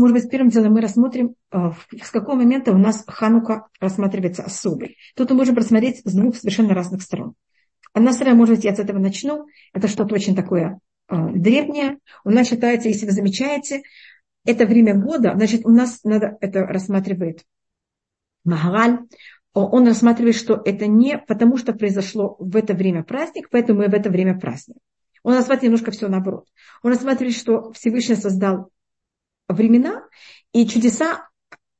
может быть, первым делом мы рассмотрим, э, с какого момента у нас Ханука рассматривается особый. Тут мы можем просмотреть с двух совершенно разных сторон. Одна сторона, может быть, я с этого начну. Это что-то очень такое э, древнее. У нас считается, если вы замечаете, это время года, значит, у нас надо это рассматривает Магараль. Он рассматривает, что это не потому, что произошло в это время праздник, поэтому мы в это время праздник. Он рассматривает немножко все наоборот. Он рассматривает, что Всевышний создал времена, и чудеса,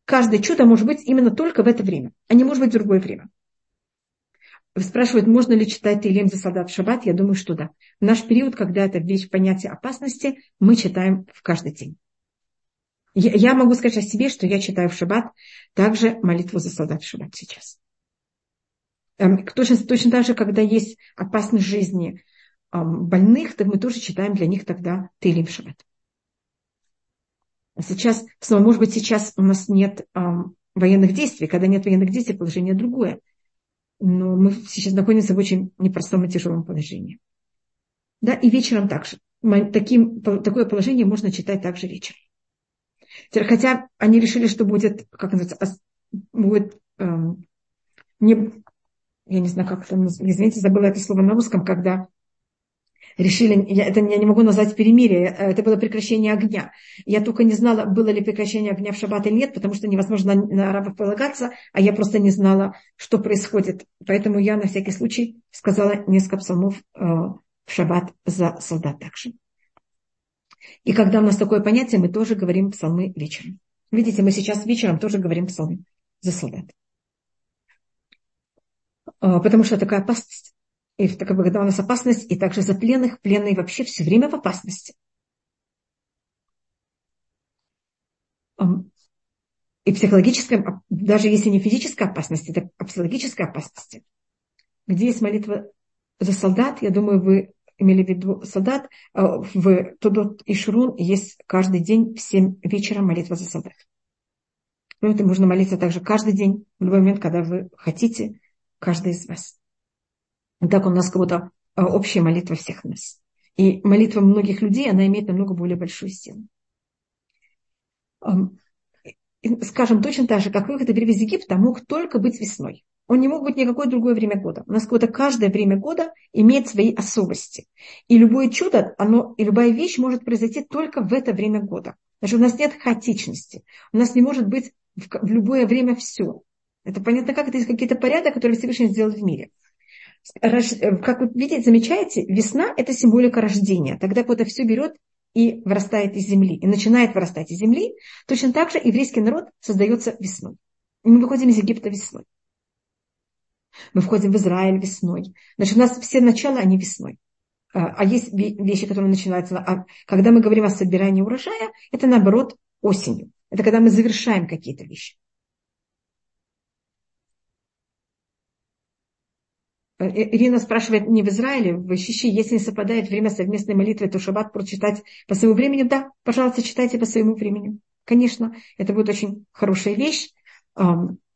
каждое чудо может быть именно только в это время, а не может быть в другое время. Спрашивают, можно ли читать Тейлем за солдат в шаббат? Я думаю, что да. В наш период, когда это вещь понятия опасности, мы читаем в каждый день. Я, могу сказать о себе, что я читаю в шаббат также молитву за солдат в шаббат сейчас. Точно, точно так же, когда есть опасность жизни больных, так мы тоже читаем для них тогда Тейлем в шаббат. Сейчас, снова, может быть, сейчас у нас нет эм, военных действий. Когда нет военных действий, положение другое. Но мы сейчас находимся в очень непростом и тяжелом положении. Да, и вечером также. Таким, такое положение можно читать также вечером. Хотя они решили, что будет, как называется, будет эм, не, я не знаю, как это, извините, забыла это слово на русском, когда решили, я, это я не могу назвать перемирие, э, это было прекращение огня. Я только не знала, было ли прекращение огня в шаббат или нет, потому что невозможно на, арабов полагаться, а я просто не знала, что происходит. Поэтому я на всякий случай сказала несколько псалмов э, в шаббат за солдат также. И когда у нас такое понятие, мы тоже говорим псалмы вечером. Видите, мы сейчас вечером тоже говорим псалмы за солдат. Э, потому что такая опасность. И как бы, когда у нас опасность, и также за пленных, пленные вообще все время в опасности. И психологическая, даже если не физическая опасность, это психологическая опасность. Где есть молитва за солдат, я думаю, вы имели в виду солдат, а, в Тудот и Шрун есть каждый день в 7 вечера молитва за солдат. Ну, это можно молиться также каждый день, в любой момент, когда вы хотите, каждый из вас. Так у нас как будто а, общая молитва всех нас. И молитва многих людей, она имеет намного более большую силу. Скажем, точно так же, как выход из Египта мог только быть весной. Он не мог быть никакое другое время года. У нас как будто каждое время года имеет свои особости. И любое чудо, оно, и любая вещь может произойти только в это время года. Значит, у нас нет хаотичности. У нас не может быть в любое время все. Это понятно, как это есть какие-то порядок, которые Всевышний сделал в мире. Э, как вы видите, замечаете, весна – это символика рождения. Тогда кто-то все берет и вырастает из земли, и начинает вырастать из земли. Точно так же еврейский народ создается весной. И мы выходим из Египта весной. Мы входим в Израиль весной. Значит, у нас все начала, они весной. А, а есть вещи, которые начинаются... А когда мы говорим о собирании урожая, это наоборот осенью. Это когда мы завершаем какие-то вещи. Э, э, Ирина спрашивает, не в Израиле, в Ищищи, если не совпадает время совместной молитвы, то шаббат прочитать по своему времени? Да, пожалуйста, читайте по своему времени. Конечно, это будет очень хорошая вещь.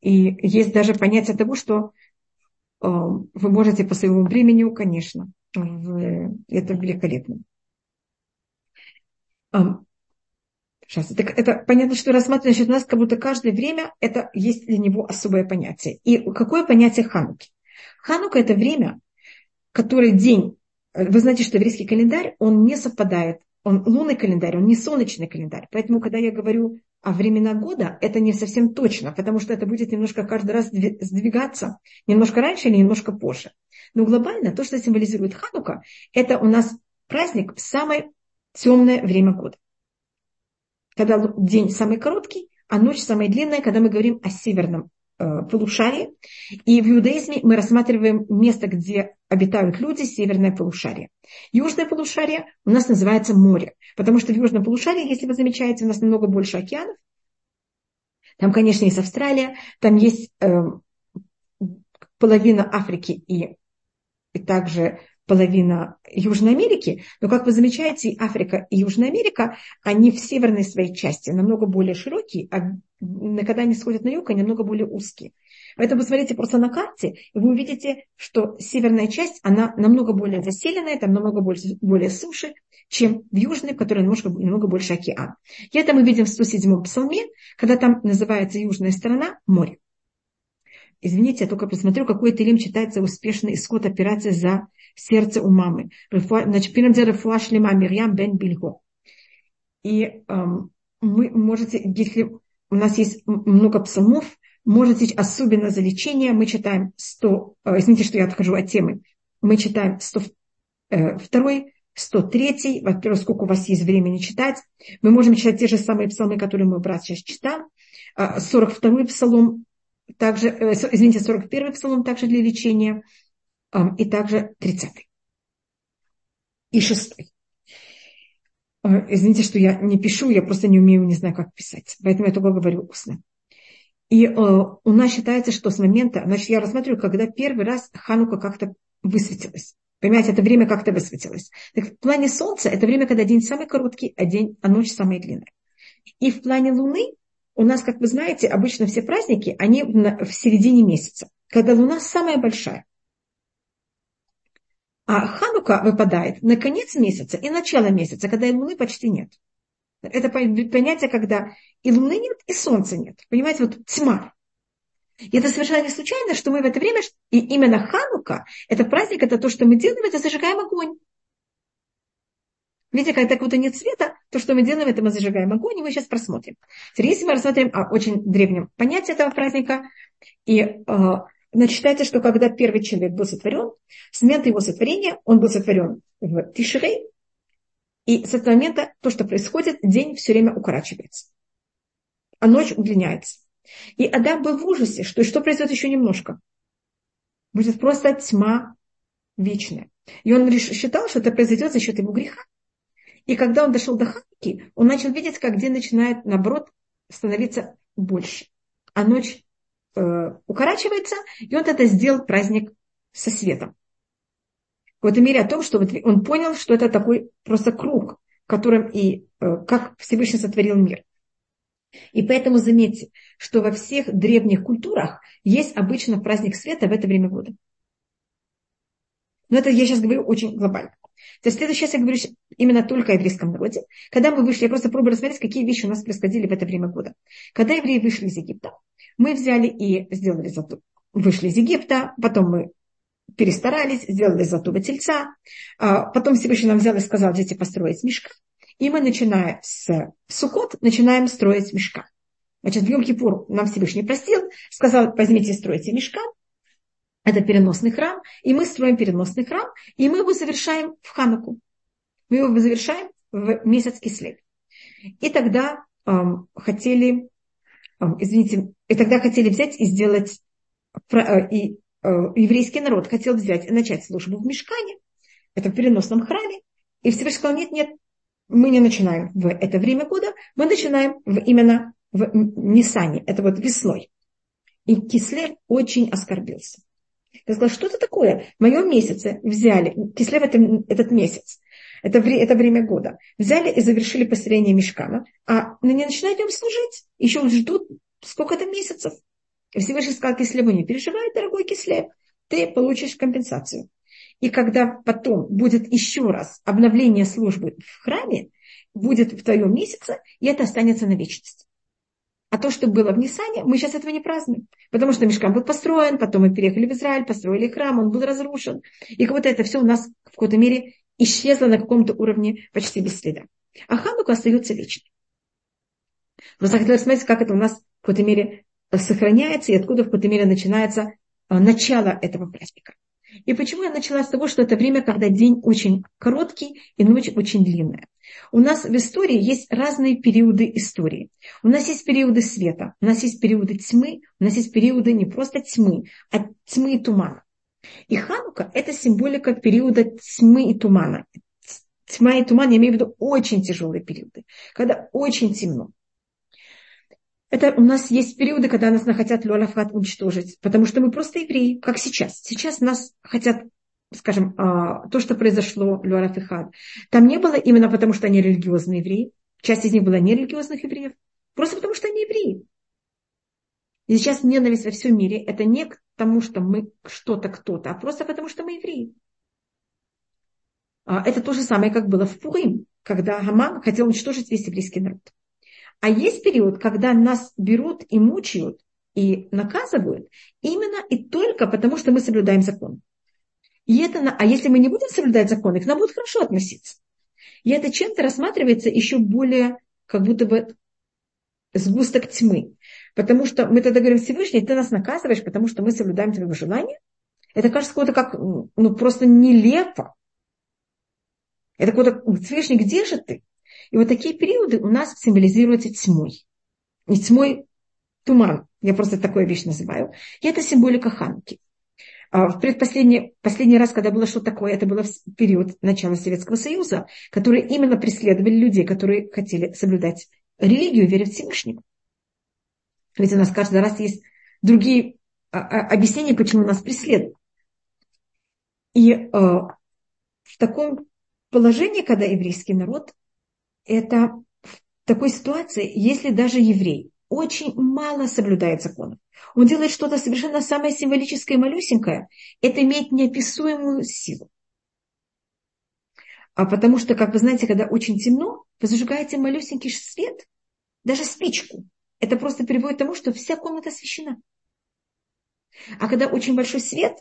И есть даже понятие того, что вы можете по своему времени, конечно. Это великолепно. Сейчас, это, это понятно, что рассматривать значит, у нас как будто каждое время это есть для него особое понятие. И какое понятие хануки? Ханука – это время, который день, вы знаете, что еврейский календарь, он не совпадает, он лунный календарь, он не солнечный календарь. Поэтому, когда я говорю о времена года, это не совсем точно, потому что это будет немножко каждый раз сдвигаться, немножко раньше или немножко позже. Но глобально то, что символизирует Ханука, это у нас праздник в самое темное время года. Когда день самый короткий, а ночь самая длинная, когда мы говорим о северном полушарии. И в иудаизме мы рассматриваем место, где обитают люди, северное полушарие. Южное полушарие у нас называется море, потому что в южном полушарии, если вы замечаете, у нас намного больше океанов. Там, конечно, есть Австралия, там есть э, половина Африки и, и также половина Южной Америки, но, как вы замечаете, и Африка и Южная Америка, они в северной своей части намного более широкие, а когда они сходят на юг, они намного более узкие. Поэтому посмотрите просто на карте, и вы увидите, что северная часть, она намного более заселенная, там намного больше, более суши, чем в южной, в которой немножко, немного больше океан. И это мы видим в 107-м псалме, когда там называется южная сторона море. Извините, я только посмотрю, какой Телим читается успешный исход операции за сердце у мамы. Значит, флаш лима Мирьям бен Бильго. И эм, мы можете, если у нас есть много псалмов, можете, особенно за лечение, мы читаем 100, э, извините, что я отхожу от темы, мы читаем 102, э, 103, во-первых, сколько у вас есть времени читать. Мы можем читать те же самые псалмы, которые мой брат сейчас читал. 42 э, псалом, также, э, извините, 41 псалом также для лечения, и также 30 и 6 Извините, что я не пишу, я просто не умею, не знаю, как писать. Поэтому я только говорю устно. И э, у нас считается, что с момента, значит, я рассматриваю, когда первый раз Ханука как-то высветилась. Понимаете, это время как-то высветилось. Так в плане Солнца это время, когда день самый короткий, а, день, а ночь самая длинная. И в плане Луны у нас, как вы знаете, обычно все праздники, они в середине месяца, когда Луна самая большая. А Ханука выпадает на конец месяца и начало месяца, когда и Луны почти нет. Это понятие, когда и Луны нет, и Солнца нет. Понимаете, вот тьма. И это совершенно не случайно, что мы в это время, и именно Ханука, это праздник, это то, что мы делаем, это зажигаем огонь. Видите, когда вот и нет света, то, что мы делаем, это мы зажигаем огонь, и мы сейчас просмотрим. Теперь, если мы рассмотрим о очень древнем понятии этого праздника, и э, значит, считается, что когда первый человек был сотворен, с момента его сотворения он был сотворен в Тишерей, и с этого момента то, что происходит, день все время укорачивается, а ночь удлиняется. И Адам был в ужасе, что что произойдет еще немножко. Будет просто тьма вечная. И он считал, что это произойдет за счет его греха. И когда он дошел до Ханки, он начал видеть, как день начинает, наоборот, становиться больше. А ночь укорачивается, и он это сделал праздник со светом. В этом мере о том, что он понял, что это такой просто круг, которым и э, как Всевышний сотворил мир. И поэтому заметьте, что во всех древних культурах есть обычно праздник света в это время года. Но это я сейчас говорю очень глобально. То есть следующий сейчас я говорю именно только о еврейском народе. Когда мы вышли, я просто пробую рассмотреть, какие вещи у нас происходили в это время года. Когда евреи вышли из Египта, мы взяли и сделали зато. Вышли из Египта, потом мы перестарались, сделали золотого тельца. А потом Всевышний нам взял и сказал, дети, построить мешка. И мы, начиная с Сукот, начинаем строить мешка. Значит, в Йом-Кипур нам Всевышний простил, сказал, возьмите стройте мешка. Это переносный храм. И мы строим переносный храм, и мы его завершаем в Хануку. Мы его завершаем в месяц Кислев. И тогда эм, хотели, эм, извините, и тогда хотели взять и сделать, э, и э, еврейский народ хотел взять и начать службу в Мешкане, это в переносном храме. И Всевышний сказал, нет, нет, мы не начинаем в это время года, мы начинаем в, именно в Нисане, это вот весной. И Кислев очень оскорбился. Я сказала, что это такое? В моем месяце взяли, Кислев это, этот месяц, это, это время года, взяли и завершили поселение Мешкана, а не начинают им служить, еще ждут сколько-то месяцев. И Всевышний сказал Кислеву, не переживай, дорогой Кислев, ты получишь компенсацию. И когда потом будет еще раз обновление службы в храме, будет в твоем месяце, и это останется на вечность. А то, что было в Нисане, мы сейчас этого не празднуем. Потому что Мешкам был построен, потом мы переехали в Израиль, построили храм, он был разрушен. И как будто это все у нас в какой-то мере исчезло на каком-то уровне почти без следа. А Ханука остается вечной. Просто хотела посмотреть, как это у нас в какой-то мере сохраняется и откуда в какой-то мере начинается э, начало этого праздника. И почему я начала с того, что это время, когда день очень короткий и ночь очень длинная. У нас в истории есть разные периоды истории. У нас есть периоды света, у нас есть периоды тьмы, у нас есть периоды не просто тьмы, а тьмы и тумана. И Ханука – это символика периода тьмы и тумана. Тьма и туман, я имею в виду очень тяжелые периоды, когда очень темно. Это у нас есть периоды, когда нас хотят Луалафат уничтожить, потому что мы просто евреи, как сейчас. Сейчас нас хотят скажем, а, то, что произошло Люараф и Хад, там не было именно потому, что они религиозные евреи. Часть из них была нерелигиозных евреев. Просто потому, что они евреи. И сейчас ненависть во всем мире – это не к тому, что мы что-то кто-то, а просто потому, что мы евреи. А, это то же самое, как было в Пурим, когда Хаман хотел уничтожить весь еврейский народ. А есть период, когда нас берут и мучают, и наказывают именно и только потому, что мы соблюдаем закон. И это, а если мы не будем соблюдать законы, к нам будут хорошо относиться. И это чем-то рассматривается еще более как будто бы сгусток тьмы. Потому что мы тогда говорим, Всевышний, ты нас наказываешь, потому что мы соблюдаем твоего желания. Это кажется какое-то как, ну, просто нелепо. Это какой-то, Всевышний, где же ты? И вот такие периоды у нас символизируются тьмой. Не тьмой туман, я просто такую вещь называю. И это символика Ханки. А в предпоследний последний раз, когда было что-то такое, это было в период начала Советского Союза, которые именно преследовали людей, которые хотели соблюдать религию, верить в Всевышнего. Ведь у нас каждый раз есть другие а, а, объяснения, почему нас преследуют. И в таком положении, когда еврейский народ, это в такой ситуации, если даже еврей очень мало соблюдает законов, он делает что-то совершенно самое символическое и малюсенькое, это имеет неописуемую силу. А потому что, как вы знаете, когда очень темно, вы зажигаете малюсенький свет, даже спичку. Это просто приводит к тому, что вся комната освещена. А когда очень большой свет,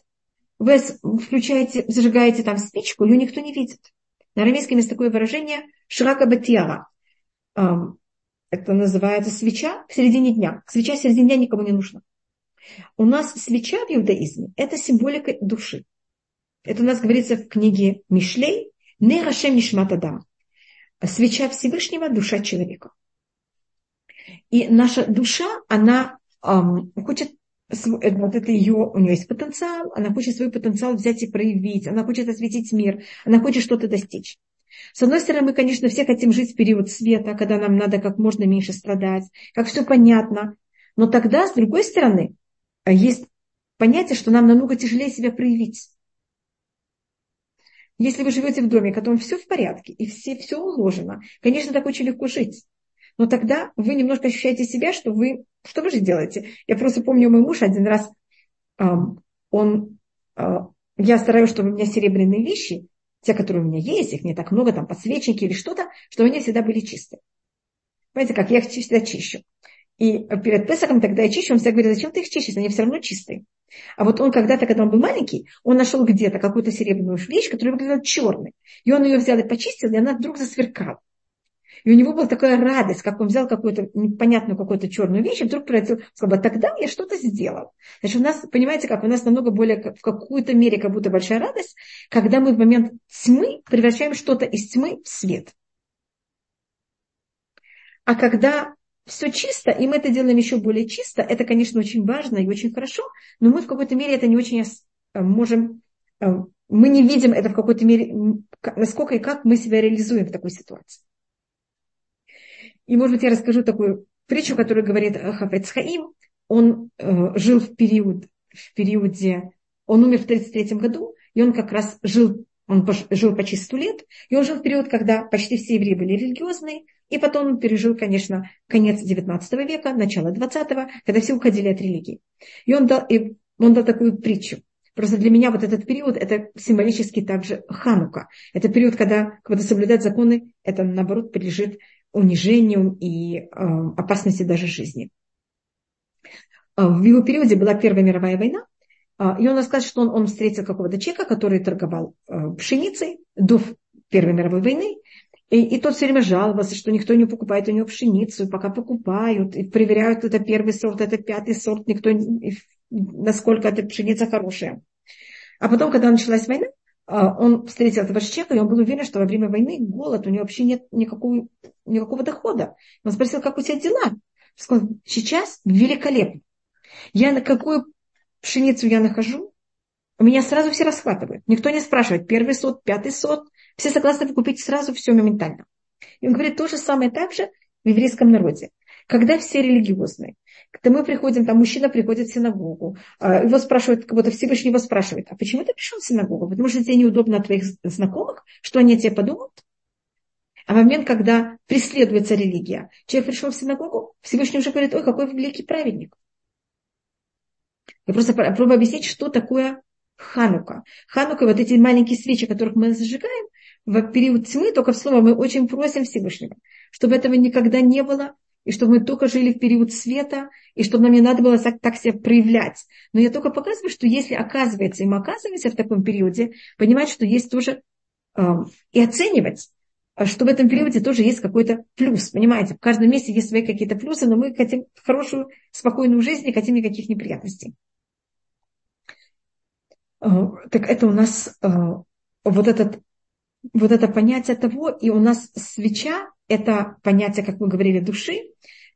вы включаете, зажигаете там спичку, ее никто не видит. На арамейском есть такое выражение «шрака батьяра». Это называется свеча в середине дня. Свеча в середине дня никому не нужна. У нас свеча в иудаизме – это символика души. Это у нас говорится в книге Мишлей «Не рашем нишмат адам». Свеча Всевышнего – душа человека. И наша душа, она эм, хочет вот это ее, у нее есть потенциал, она хочет свой потенциал взять и проявить, она хочет осветить мир, она хочет что-то достичь. С одной стороны, мы, конечно, все хотим жить в период света, когда нам надо как можно меньше страдать, как все понятно. Но тогда, с другой стороны, есть понятие, что нам намного тяжелее себя проявить. Если вы живете в доме, в котором все в порядке и все, все уложено, конечно, так очень легко жить. Но тогда вы немножко ощущаете себя, что вы... Что вы же делаете? Я просто помню, мой муж один раз, он... А, я стараюсь, чтобы у меня серебряные вещи, те, которые у меня есть, их не так много, там подсвечники или что-то, чтобы они всегда были чистые. Понимаете, как я их всегда чищу. И перед Песохом тогда я чищу, он всегда говорит, зачем ты их чистишь, они все равно чистые. А вот он когда-то, когда он был маленький, он нашел где-то какую-то серебряную вещь, которая выглядела черной. И он ее взял и почистил, и она вдруг засверкала. И у него была такая радость, как он взял какую-то непонятную какую-то черную вещь и вдруг превратил, сказал, тогда я что-то сделал. Значит, у нас, понимаете, как у нас намного более, в какой-то мере, как будто большая радость, когда мы в момент тьмы превращаем что-то из тьмы в свет. А когда все чисто, и мы это делаем еще более чисто, это, конечно, очень важно и очень хорошо, но мы в какой-то мере это не очень э, можем, э, мы не видим это в какой-то мере, насколько и как мы себя реализуем в такой ситуации. И, может быть, я расскажу такую притчу, которую говорит Хафец Хаим. Он э, жил в период, в периоде, он умер в 1933 году, и он как раз жил, он жил почти 100 лет, и он жил в период, когда почти все евреи были религиозные, и потом он пережил, конечно, конец 19 века, начало 20 когда все уходили от религии. И он дал, и он дал такую притчу. Просто для меня вот этот период, это символически также Ханука. Это период, когда, когда соблюдать законы, это наоборот подлежит унижению и э, опасности даже жизни. Э, в его периоде была Первая мировая война, э, и он рассказывает, что он, он встретил какого-то человека, который торговал пшеницей до Первой мировой войны, и, и тот все время жаловался, что никто не покупает у него пшеницу, пока покупают, и проверяют, это первый сорт, это пятый сорт, никто, насколько эта пшеница хорошая. А потом, когда началась война, он встретил этого человека, и он был уверен, что во время войны голод, у него вообще нет никакого, никакого дохода. Он спросил, как у тебя дела? Сказал, сейчас великолепно. Я на какую пшеницу я нахожу, меня сразу все расхватывают. Никто не спрашивает, первый сот, пятый сот. Все согласны купить сразу все моментально. И он говорит то же самое также в еврейском народе. Когда все религиозные. Когда мы приходим, там мужчина приходит в синагогу, а, его спрашивают, как будто Всевышний его спрашивает, а почему ты пришел в синагогу? Потому что тебе неудобно от твоих знакомых, что они о тебе подумают? А момент, когда преследуется религия, человек пришел в синагогу, Всевышний уже говорит, ой, какой великий праведник. Я просто пробую объяснить, что такое Ханука. Ханука, вот эти маленькие свечи, которых мы зажигаем, в период тьмы, только в слово мы очень просим Всевышнего, чтобы этого никогда не было, и чтобы мы только жили в период света, и чтобы нам не надо было так, так себя проявлять. Но я только показываю, что если оказывается, и мы оказываемся в таком периоде, понимать, что есть тоже э, и оценивать, что в этом периоде тоже есть какой-то плюс. Понимаете, в каждом месте есть свои какие-то плюсы, но мы хотим хорошую, спокойную жизнь, не хотим никаких неприятностей. Э, так это у нас э, вот, этот, вот это понятие того, и у нас свеча – это понятие, как мы говорили, души,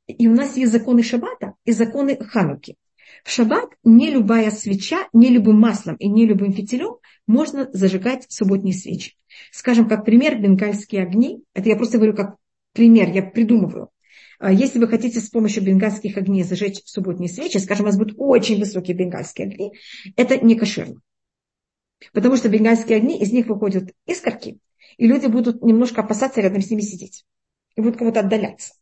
и у нас есть законы шаббата и законы хануки. В шаббат не любая свеча, не любым маслом и не любым фитилем можно зажигать субботние свечи. Скажем, как пример, бенгальские огни. Это я просто говорю как пример, я придумываю. А если вы хотите с помощью бенгальских огней зажечь субботние свечи, скажем, у вас будут очень высокие бенгальские огни, это не кошерно. Потому что бенгальские огни, из них выходят искорки, и люди будут немножко опасаться рядом с ними сидеть. И будут кого-то отдаляться.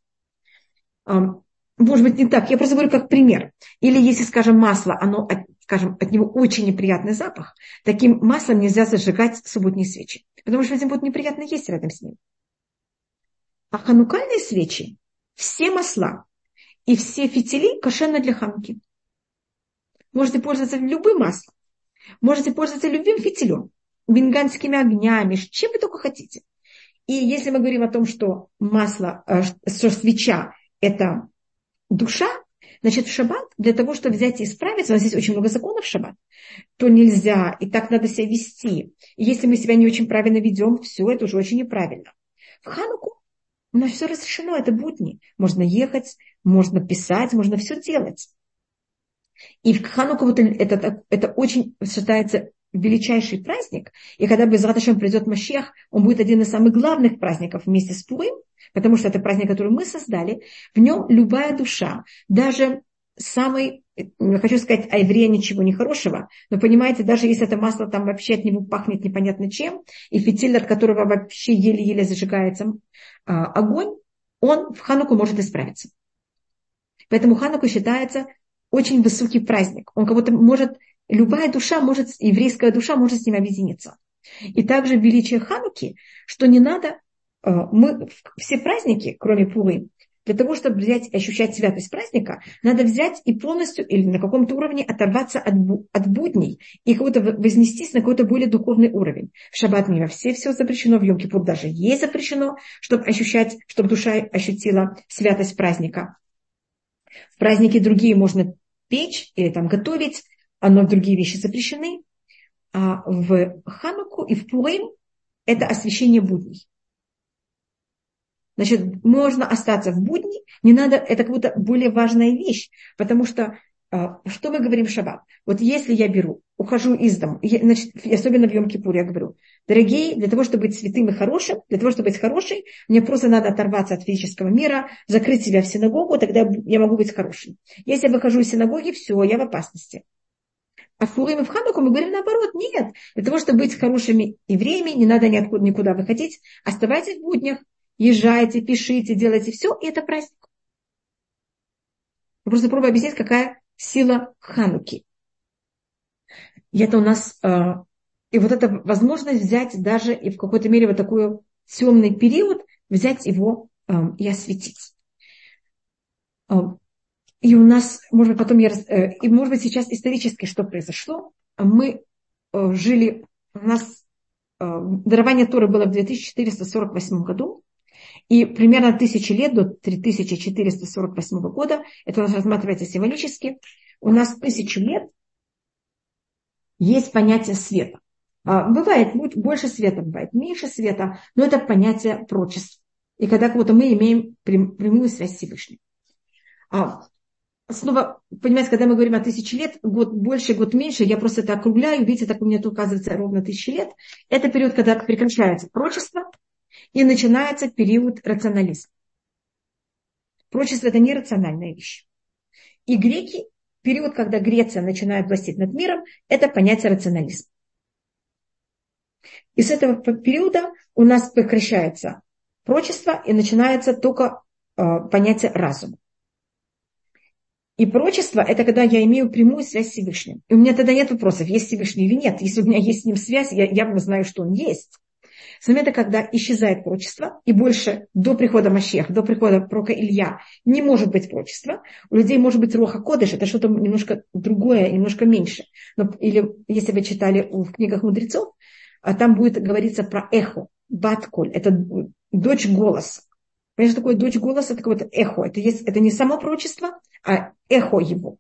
Может быть, не так. Я просто говорю как пример. Или если, скажем, масло, оно, скажем, от него очень неприятный запах, таким маслом нельзя зажигать субботние свечи. Потому что людям будет неприятно есть рядом с ним. А ханукальные свечи, все масла и все фитили кошерно для хануки. Можете пользоваться любым маслом. Можете пользоваться любым фитилем, бенганскими огнями, чем вы только хотите. И если мы говорим о том, что масло, э, что свеча – это душа, значит, в шаббат, для того, чтобы взять и исправиться, у нас есть очень много законов в шаббат, то нельзя, и так надо себя вести. И если мы себя не очень правильно ведем, все это уже очень неправильно. В Хануку у нас все разрешено, это будни. Можно ехать, можно писать, можно все делать. И в Хануку вот это, это очень считается величайший праздник. И когда без Раташем придет Машех, он будет один из самых главных праздников вместе с Пурим, потому что это праздник, который мы создали. В нем любая душа, даже самый, не хочу сказать о еврея ничего нехорошего, но понимаете, даже если это масло там вообще от него пахнет непонятно чем, и фитиль, от которого вообще еле-еле зажигается а, огонь, он в Хануку может исправиться. Поэтому Хануку считается очень высокий праздник. Он будто может, любая душа может, еврейская душа может с ним объединиться. И также величие Хануки, что не надо, э, мы все праздники, кроме Пуры, для того, чтобы взять и ощущать святость праздника, надо взять и полностью или на каком-то уровне оторваться от, от будней и как-то вознестись на какой-то более духовный уровень. В шаббат мира все все запрещено, в Йом-Кипур даже есть запрещено, чтобы ощущать, чтобы душа ощутила святость праздника. В праздники другие можно печь или там готовить, но другие вещи запрещены. А в Хануку и в Пурим это освящение будней. Значит, можно остаться в будни, не надо, это как будто более важная вещь, потому что а, что мы говорим в шаббат? Вот если я беру, ухожу из дома, значит, особенно в Йом-Кипур, я говорю, дорогие, для того, чтобы быть святым и хорошим, для того, чтобы быть хорошей, мне просто надо оторваться от физического мира, закрыть себя в синагогу, тогда я могу быть хорошим. Если я выхожу из синагоги, все, я в опасности. А Фурим и в Хануку мы говорим наоборот, нет. Для того, чтобы быть хорошими евреями, не надо никуда, никуда выходить, оставайтесь в буднях, езжайте, пишите, делайте все, и это праздник. Я просто пробую объяснить, какая сила Хануки. И это у нас, э, и вот эта возможность взять даже и в какой-то мере вот такой темный период, взять его э, и осветить. Э, и у нас, может быть, потом я, и может быть сейчас исторически что произошло. Мы жили, у нас дарование Торы было в 2448 году, и примерно тысячи лет до 3448 года, это у нас рассматривается символически, у нас тысячу лет есть понятие света. А, бывает больше света, бывает меньше света, но это понятие прочества. И когда кого-то мы имеем прямую связь с Всевышним. А, снова, понимаете, когда мы говорим о тысяче лет, год больше, год меньше, я просто это округляю, видите, так у меня тут указывается ровно тысячи лет. Это период, когда прекращается прочество, и начинается период рационализма. Прочество – это нерациональная вещь. И греки, период, когда Греция начинает властить над миром, это понятие рационализма. И с этого периода у нас прекращается прочество и начинается только э, понятие разума. И прочество – это когда я имею прямую связь с Всевышним. И у меня тогда нет вопросов, есть Всевышний или нет. Если у меня есть с ним связь, я явно знаю, что он есть. С момента, когда исчезает прочество, и больше до прихода Машех, до прихода пророка Илья не может быть прочества, у людей может быть роха кодыш, это что-то немножко другое, немножко меньше. Но, или если вы читали в книгах мудрецов, а там будет говориться про эхо, батколь, это дочь голоса. Понимаешь, такое дочь голоса? Это какое-то эхо. Это, есть, это не само пророчество, а эхо его.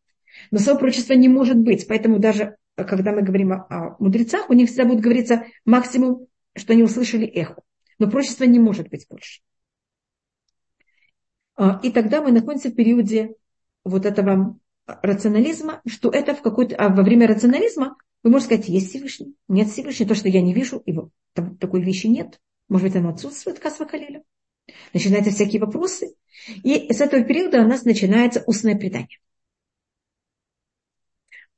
Но пророчество не может быть. Поэтому даже когда мы говорим о, о мудрецах, у них всегда будет говориться максимум, что они услышали эхо. Но пророчество не может быть больше. А, и тогда мы находимся в периоде вот этого рационализма, что это в какой-то... А во время рационализма вы можете сказать, есть Всевышний, нет Всевышний, то, что я не вижу, его там, такой вещи нет. Может быть, оно отсутствует, Касва Калиля. Начинаются всякие вопросы. И с этого периода у нас начинается устное предание.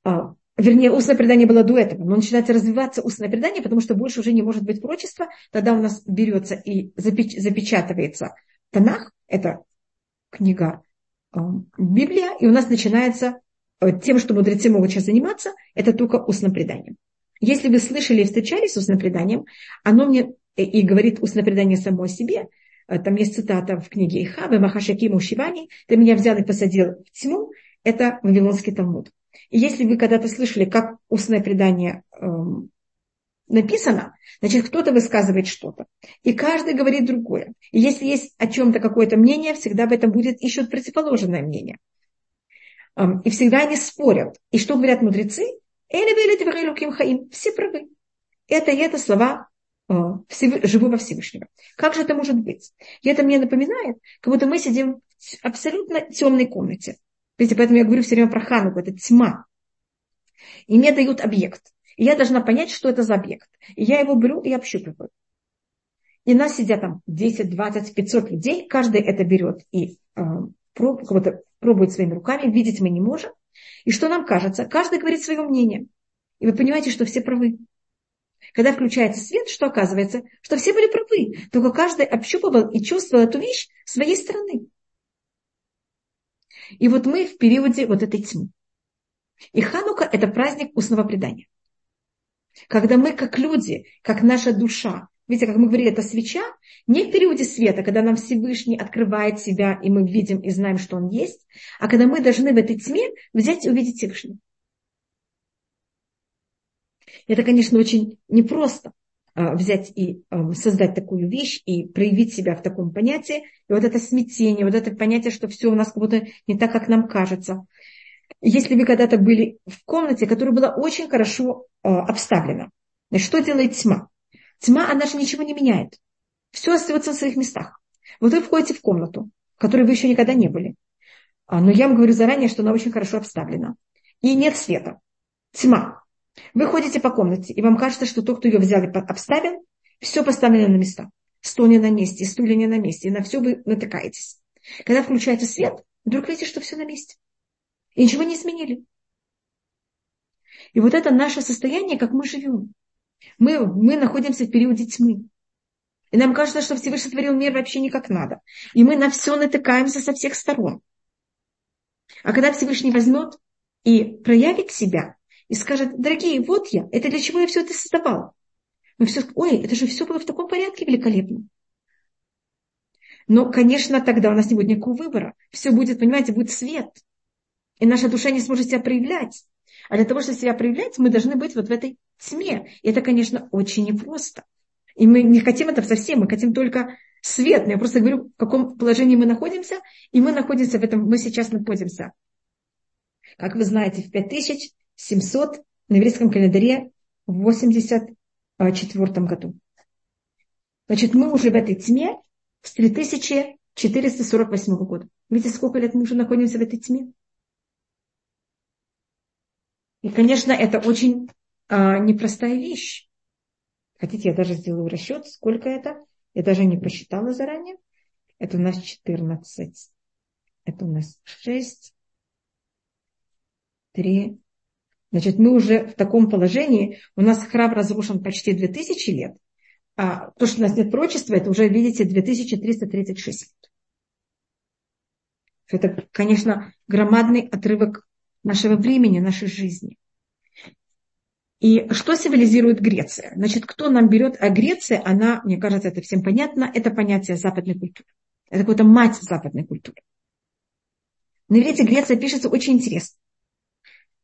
А, вернее, устное предание было до этого, но начинается развиваться устное предание, потому что больше уже не может быть прочества. Тогда у нас берется и запеч, запечатывается Танах, это книга э, Библия, и у нас начинается э, тем, что мудрецы могут сейчас заниматься, это только устным преданием. Если вы слышали и встречались с устным преданием, оно мне и, и говорит устное предание само о себе, э, там есть цитата в книге Ихабы, Махашакиму Шивани, ты меня взял и посадил в тьму, это Вавилонский Талмуд. И если вы когда-то слышали, как устное предание эм, написано, значит, кто-то высказывает что-то. И каждый говорит другое. И если есть о чем-то какое-то мнение, всегда в этом будет еще противоположное мнение. Эм, и всегда они спорят. И что говорят мудрецы? Все правы. Это и это слова э, живого Всевышнего. Как же это может быть? И это мне напоминает, как будто мы сидим в абсолютно темной комнате. Видите, поэтому я говорю все время про Хануку, это тьма. И мне дают объект. И я должна понять, что это за объект. И я его беру и общупываю. И нас сидят там 10, 20, 500 людей. Каждый это берет и э, проб, пробует своими руками. Видеть мы не можем. И что нам кажется? Каждый говорит свое мнение. И вы понимаете, что все правы. Когда включается свет, что оказывается? Что все были правы. Только каждый общупывал и чувствовал эту вещь своей стороны. И вот мы в периоде вот этой тьмы. И Ханука – это праздник устного предания. Когда мы, как люди, как наша душа, видите, как мы говорили, это свеча, не в периоде света, когда нам Всевышний открывает себя, и мы видим и знаем, что Он есть, а когда мы должны в этой тьме взять и увидеть Всевышнего. Это, конечно, очень непросто а, взять и а, создать такую вещь и проявить себя в таком понятии. И вот это смятение, вот это понятие, что все у нас как будто не так, как нам кажется. Если вы когда-то были в комнате, которая была очень хорошо э, обставлена, значит, что делает тьма? Тьма, она же ничего не меняет. Все остается на своих местах. Вот вы входите в комнату, в которой вы еще никогда не были. А, но я вам говорю заранее, что она очень хорошо обставлена. И нет света. Тьма. Вы ходите по комнате, и вам кажется, что тот, кто ее взял и обставил, все поставлено на места. Стол не на месте, стулья не на месте, и на все вы натыкаетесь. Когда включается свет, вдруг видите, что все на месте. И ничего не изменили. И вот это наше состояние, как мы живем. Мы, мы находимся в периоде тьмы. И нам кажется, что Всевышний творил мир вообще не как надо. И мы на все натыкаемся со всех сторон. А когда Всевышний возьмет и проявит себя, и скажет, дорогие, вот я, это для чего я все это создавал? Мы все, ой, это же все было в таком порядке великолепно. Но, конечно, тогда у нас не будет никакого выбора. Все будет, понимаете, будет свет и наша душа не сможет себя проявлять. А для того, чтобы себя проявлять, мы должны быть вот в этой тьме. И это, конечно, очень непросто. И мы не хотим это совсем, мы хотим только свет. Я просто говорю, в каком положении мы находимся, и мы находимся в этом, мы сейчас находимся. Как вы знаете, в 5700 на еврейском календаре в 84 году. Значит, мы уже в этой тьме с 3448 года. Видите, сколько лет мы уже находимся в этой тьме? И, конечно, это очень а, непростая вещь. Хотите, я даже сделаю расчет, сколько это. Я даже не посчитала заранее. Это у нас 14. Это у нас 6, 3. Значит, мы уже в таком положении. У нас храм разрушен почти 2000 лет. А то, что у нас нет прочества, это уже, видите, 2336 лет. Это, конечно, громадный отрывок нашего времени, нашей жизни. И что символизирует Греция? Значит, кто нам берет? А Греция, она, мне кажется, это всем понятно, это понятие западной культуры. Это какая-то мать западной культуры. На иврите Греция пишется очень интересно.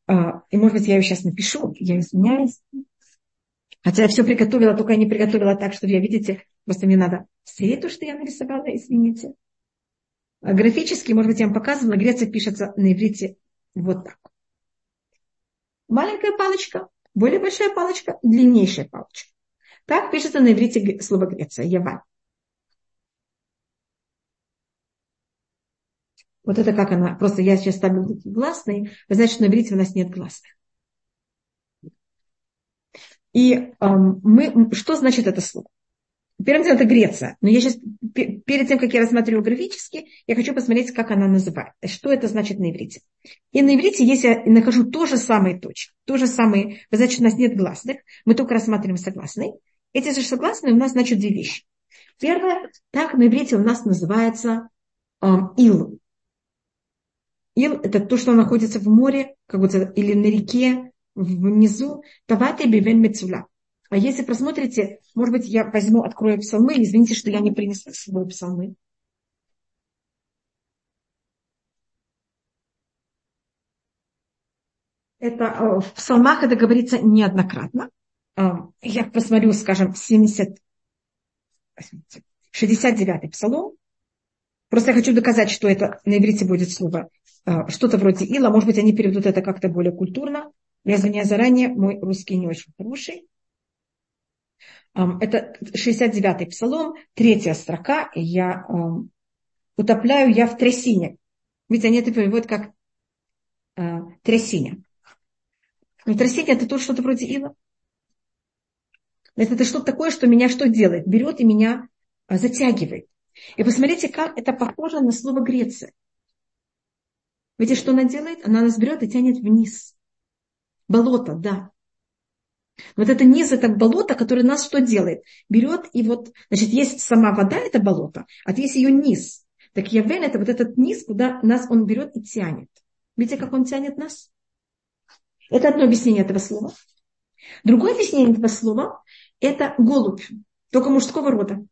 А, и, может быть, я ее сейчас напишу, я извиняюсь. Хотя я все приготовила, только я не приготовила так, что я, видите, просто мне надо стереть то, что я нарисовала, извините. А графически, может быть, я вам показывала, Греция пишется на иврите вот так. Маленькая палочка, более большая палочка, длиннейшая палочка. Так пишется на иврите слово Греция, Яван. Вот это как она, просто я сейчас ставлю гласные, вы знаете, что на иврите у нас нет гласных. И эм, мы, что значит это слово? Первым делом это Греция. Но я сейчас, перед тем, как я рассматриваю графически, я хочу посмотреть, как она называется. Что это значит на иврите. И на иврите, если я нахожу то же самое точки, то же самое, знаете, у нас нет гласных, мы только рассматриваем согласные. Эти же согласные у нас значит две вещи. Первое, так на иврите у нас называется эм, ил. Ил – это то, что находится в море, как будто, или на реке, внизу. Тавати бивен мецула. А если просмотрите, может быть, я возьму, открою псалмы, извините, что я не принесла с собой псалмы. Это э, в псалмах это говорится неоднократно. Э, я посмотрю, скажем, 70, 69-й псалом. Просто я хочу доказать, что это на иврите будет слово э, что-то вроде ила. Может быть, они переведут это как-то более культурно. Я извиняюсь заранее, мой русский не очень хороший. Это 69-й псалом, третья строка. Я утопляю я в трясине. Ведь они это переводят как э, трясине. Но трясине это то что-то вроде ила. Это, что-то такое, что меня что делает? Берет и меня э, затягивает. И посмотрите, как это похоже на слово Греция. Видите, что она делает? Она нас берет и тянет вниз. Болото, да. Вот это низ, это болото, которое нас что делает? Берет и вот, значит, есть сама вода, это болото, а есть ее низ. Так Явен это вот этот низ, куда нас он берет и тянет. Видите, как он тянет нас? Это одно объяснение этого слова. Другое объяснение этого слова – это голубь, только мужского рода.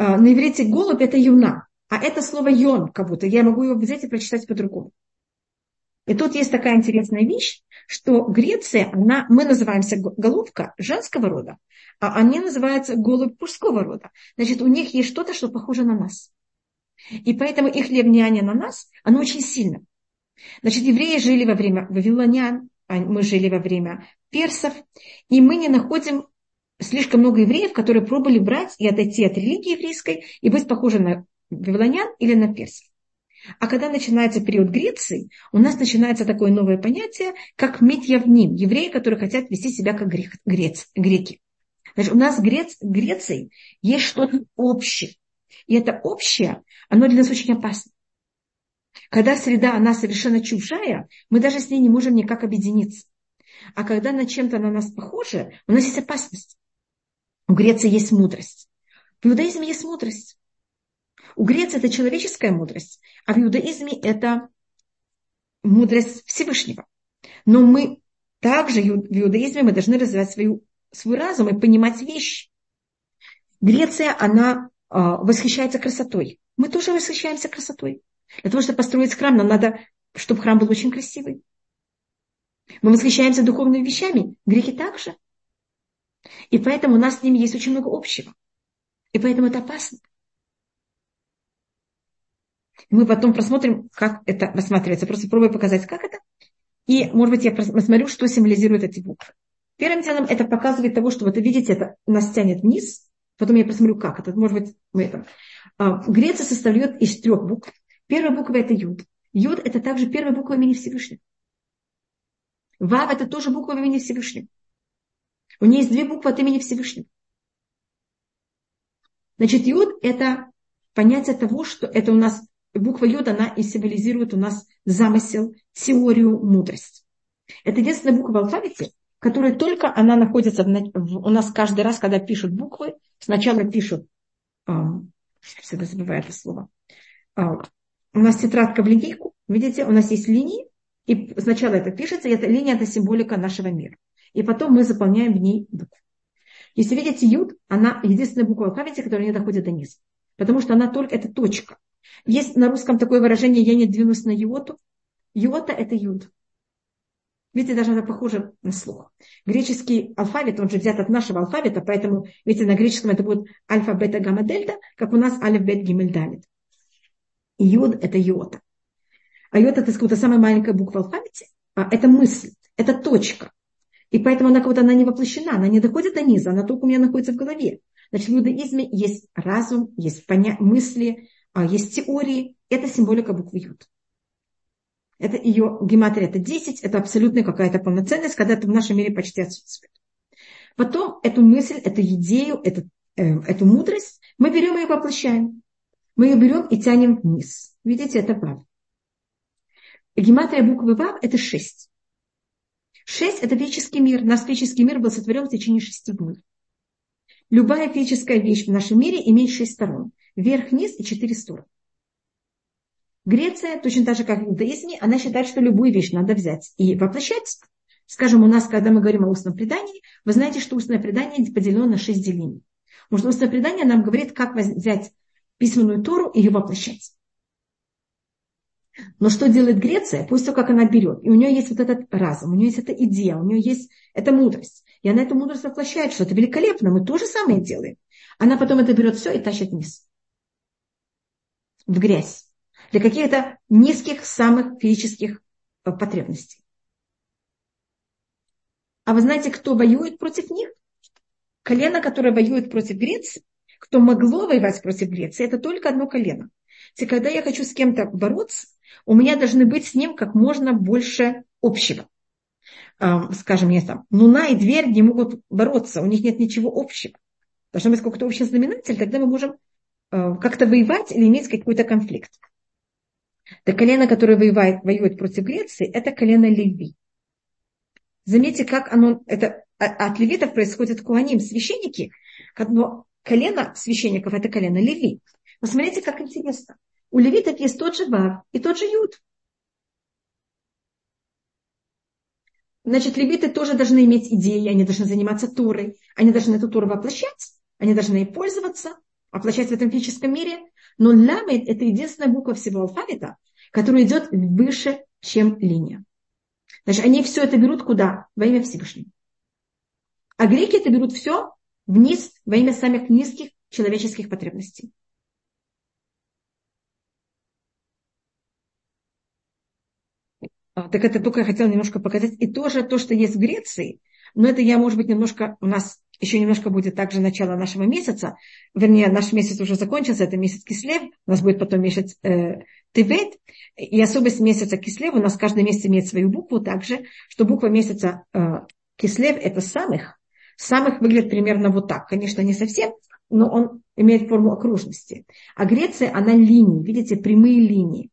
А, на иврите голубь – это юна, а это слово йон, как будто. Я могу его взять и прочитать по-другому. И тут есть такая интересная вещь, что Греция, она, мы называемся голубка женского рода, а они называются голубь мужского рода. Значит, у них есть что-то, что похоже на нас. И поэтому их влияние на нас, оно очень сильно. Значит, евреи жили во время вавилонян, а мы жили во время персов, и мы не находим слишком много евреев, которые пробовали брать и отойти от религии еврейской и быть похожи на вавилонян или на персов. А когда начинается период Греции, у нас начинается такое новое понятие, как медьявним, евреи, которые хотят вести себя как грек, грец, греки. Значит, у нас с Грец, Грецией есть что-то общее. И это общее, оно для нас очень опасно. Когда среда, она совершенно чужая, мы даже с ней не можем никак объединиться. А когда на чем-то на нас похоже, у нас есть опасность. У Греции есть мудрость. В иудаизме есть мудрость. У Греции это человеческая мудрость, а в иудаизме это мудрость Всевышнего. Но мы также в иудаизме мы должны развивать свою, свой разум и понимать вещи. Греция, она э, восхищается красотой. Мы тоже восхищаемся красотой. Для того, чтобы построить храм, нам надо, чтобы храм был очень красивый. Мы восхищаемся духовными вещами. Греки также. И поэтому у нас с ними есть очень много общего. И поэтому это опасно. Мы потом просмотрим, как это рассматривается. Просто пробую показать, как это. И, может быть, я посмотрю, что символизируют эти буквы. Первым делом это показывает того, что вот вы видите, это нас тянет вниз. Потом я посмотрю, как это. Может быть, в этом. А, Греция состоит из трех букв. Первая буква это Юд. Юд это также первая буква имени Всевышнего. Вав это тоже буква имени Всевышнего. У нее есть две буквы от имени Всевышнего. Значит, Юд это понятие того, что это у нас буква Йод, она и символизирует у нас замысел, теорию, мудрость. Это единственная буква в алфавите, которая только она находится в, в, у нас каждый раз, когда пишут буквы, сначала пишут, э, всегда забываю это слово, э, у нас тетрадка в линейку, видите, у нас есть линии, и сначала это пишется, и эта линия – это символика нашего мира. И потом мы заполняем в ней букву. Если видите Юд, она единственная буква в алфавите, которая не доходит до низа. Потому что она только, это точка. Есть на русском такое выражение «я не двинусь на йоту». Йота – это юд. Видите, даже это похоже на слух. Греческий алфавит, он же взят от нашего алфавита, поэтому, видите, на греческом это будет альфа, бета, гамма, дельта, как у нас алиф, бет, гимель, далит. Юд – это йота. А йота – это какая-то самая маленькая буква в алфавите. А это мысль, это точка. И поэтому она как будто она не воплощена, она не доходит до низа, она только у меня находится в голове. Значит, в иудаизме есть разум, есть поня- мысли, а, есть теории. Это символика буквы Юд. Это ее гематрия, это 10, это абсолютная какая-то полноценность, когда это в нашем мире почти отсутствует. Потом эту мысль, эту идею, эту, э, эту мудрость мы берем и воплощаем. Мы ее берем и тянем вниз. Видите, это Вав. Гематрия буквы Вав – это 6. 6 – это физический мир. Наш физический мир был сотворен в течение шести дней. Любая физическая вещь в нашем мире имеет шесть сторон. Вверх, низ и четыре стороны. Греция, точно так же, как в иудаизме, она считает, что любую вещь надо взять и воплощать. Скажем, у нас, когда мы говорим о устном предании, вы знаете, что устное предание поделено на шесть делений. Потому что устное предание нам говорит, как взять письменную Тору и ее воплощать. Но что делает Греция? Пусть то, как она берет. И у нее есть вот этот разум, у нее есть эта идея, у нее есть эта мудрость. И она эту мудрость воплощает, что это великолепно, мы то же самое делаем. Она потом это берет все и тащит вниз. В грязь. Для каких-то низких самых физических э, потребностей. А вы знаете, кто воюет против них? Колено, которое воюет против Греции, кто могло воевать против Греции, это только одно колено. Когда я хочу с кем-то бороться, у меня должны быть с ним как можно больше общего. Скажем, есть там луна и дверь не могут бороться, у них нет ничего общего. Должен быть какой-то общий знаменатель, тогда мы можем э, как-то воевать или иметь какой-то конфликт. Так колено, которое воевает, воюет против Греции, это колено Леви. Заметьте, как оно, это а, от левитов происходит куаним, священники, но колено священников это колено Леви. Посмотрите, как интересно. У левитов есть тот же Вав и тот же Юд. Значит, левиты тоже должны иметь идеи, они должны заниматься Торой, они должны эту Тору воплощать, они должны ей пользоваться, воплощать в этом физическом мире. Но ламет – это единственная буква всего алфавита, которая идет выше, чем линия. Значит, они все это берут куда? Во имя Всевышнего. А греки это берут все вниз во имя самых низких человеческих потребностей. А, так это только я хотела немножко показать. И тоже то, что есть в Греции, но это я, может быть, немножко, у нас еще немножко будет также начало нашего месяца, вернее, наш месяц уже закончился, это месяц Кислев, у нас будет потом месяц э, Тевет, и особость месяца Кислев, у нас каждый месяц имеет свою букву также, что буква месяца э, Кислев это самых, самых выглядит примерно вот так, конечно, не совсем, но он имеет форму окружности. А Греция, она линии, видите, прямые линии.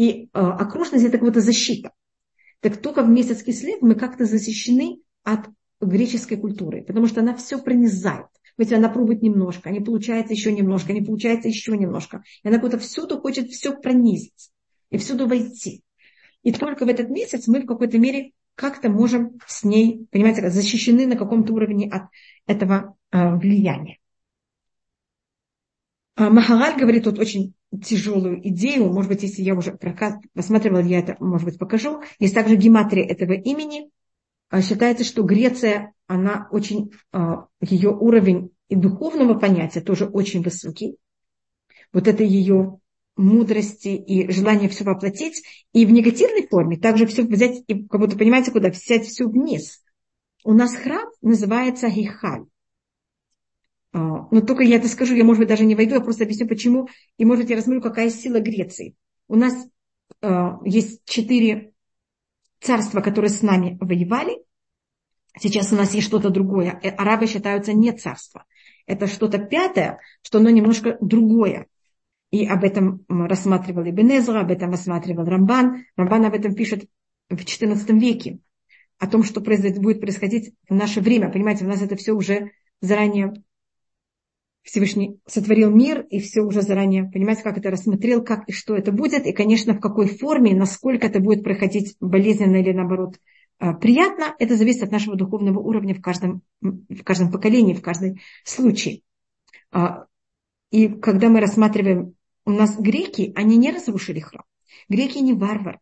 И э, окружность это какая-то защита. Так только в месяц Кислев мы как-то защищены от греческой культуры, потому что она все пронизает. Ведь она пробует немножко, не получается еще немножко, не получается еще немножко. И она как-то всюду хочет все пронизить и всюду войти. И только в этот месяц мы в какой-то мере как-то можем с ней, понимаете, защищены на каком-то уровне от этого э, влияния. А Махалаль говорит тут очень тяжелую идею, может быть, если я уже просматривала, я это, может быть, покажу. Есть также гематрия этого имени. А считается, что Греция, она очень, а, ее уровень и духовного понятия тоже очень высокий. Вот это ее мудрости и желание все воплотить. И в негативной форме также все взять, и как будто понимаете, куда взять все вниз. У нас храм называется Гихаль. Но только я это скажу, я, может быть, даже не войду, я просто объясню, почему. И, может быть, я рассмотрю, какая сила Греции. У нас э, есть четыре царства, которые с нами воевали. Сейчас у нас есть что-то другое. Э, арабы считаются не царство. Это что-то пятое, что оно немножко другое. И об этом рассматривал Ибн об этом рассматривал Рамбан. Рамбан об этом пишет в XIV веке. О том, что будет происходить в наше время. Понимаете, у нас это все уже заранее Всевышний сотворил мир и все уже заранее, понимаете, как это рассмотрел, как и что это будет, и, конечно, в какой форме, насколько это будет проходить болезненно или, наоборот, а, приятно, это зависит от нашего духовного уровня в каждом, в каждом поколении, в каждом случае. А, и когда мы рассматриваем, у нас греки, они не разрушили храм. Греки не варвар.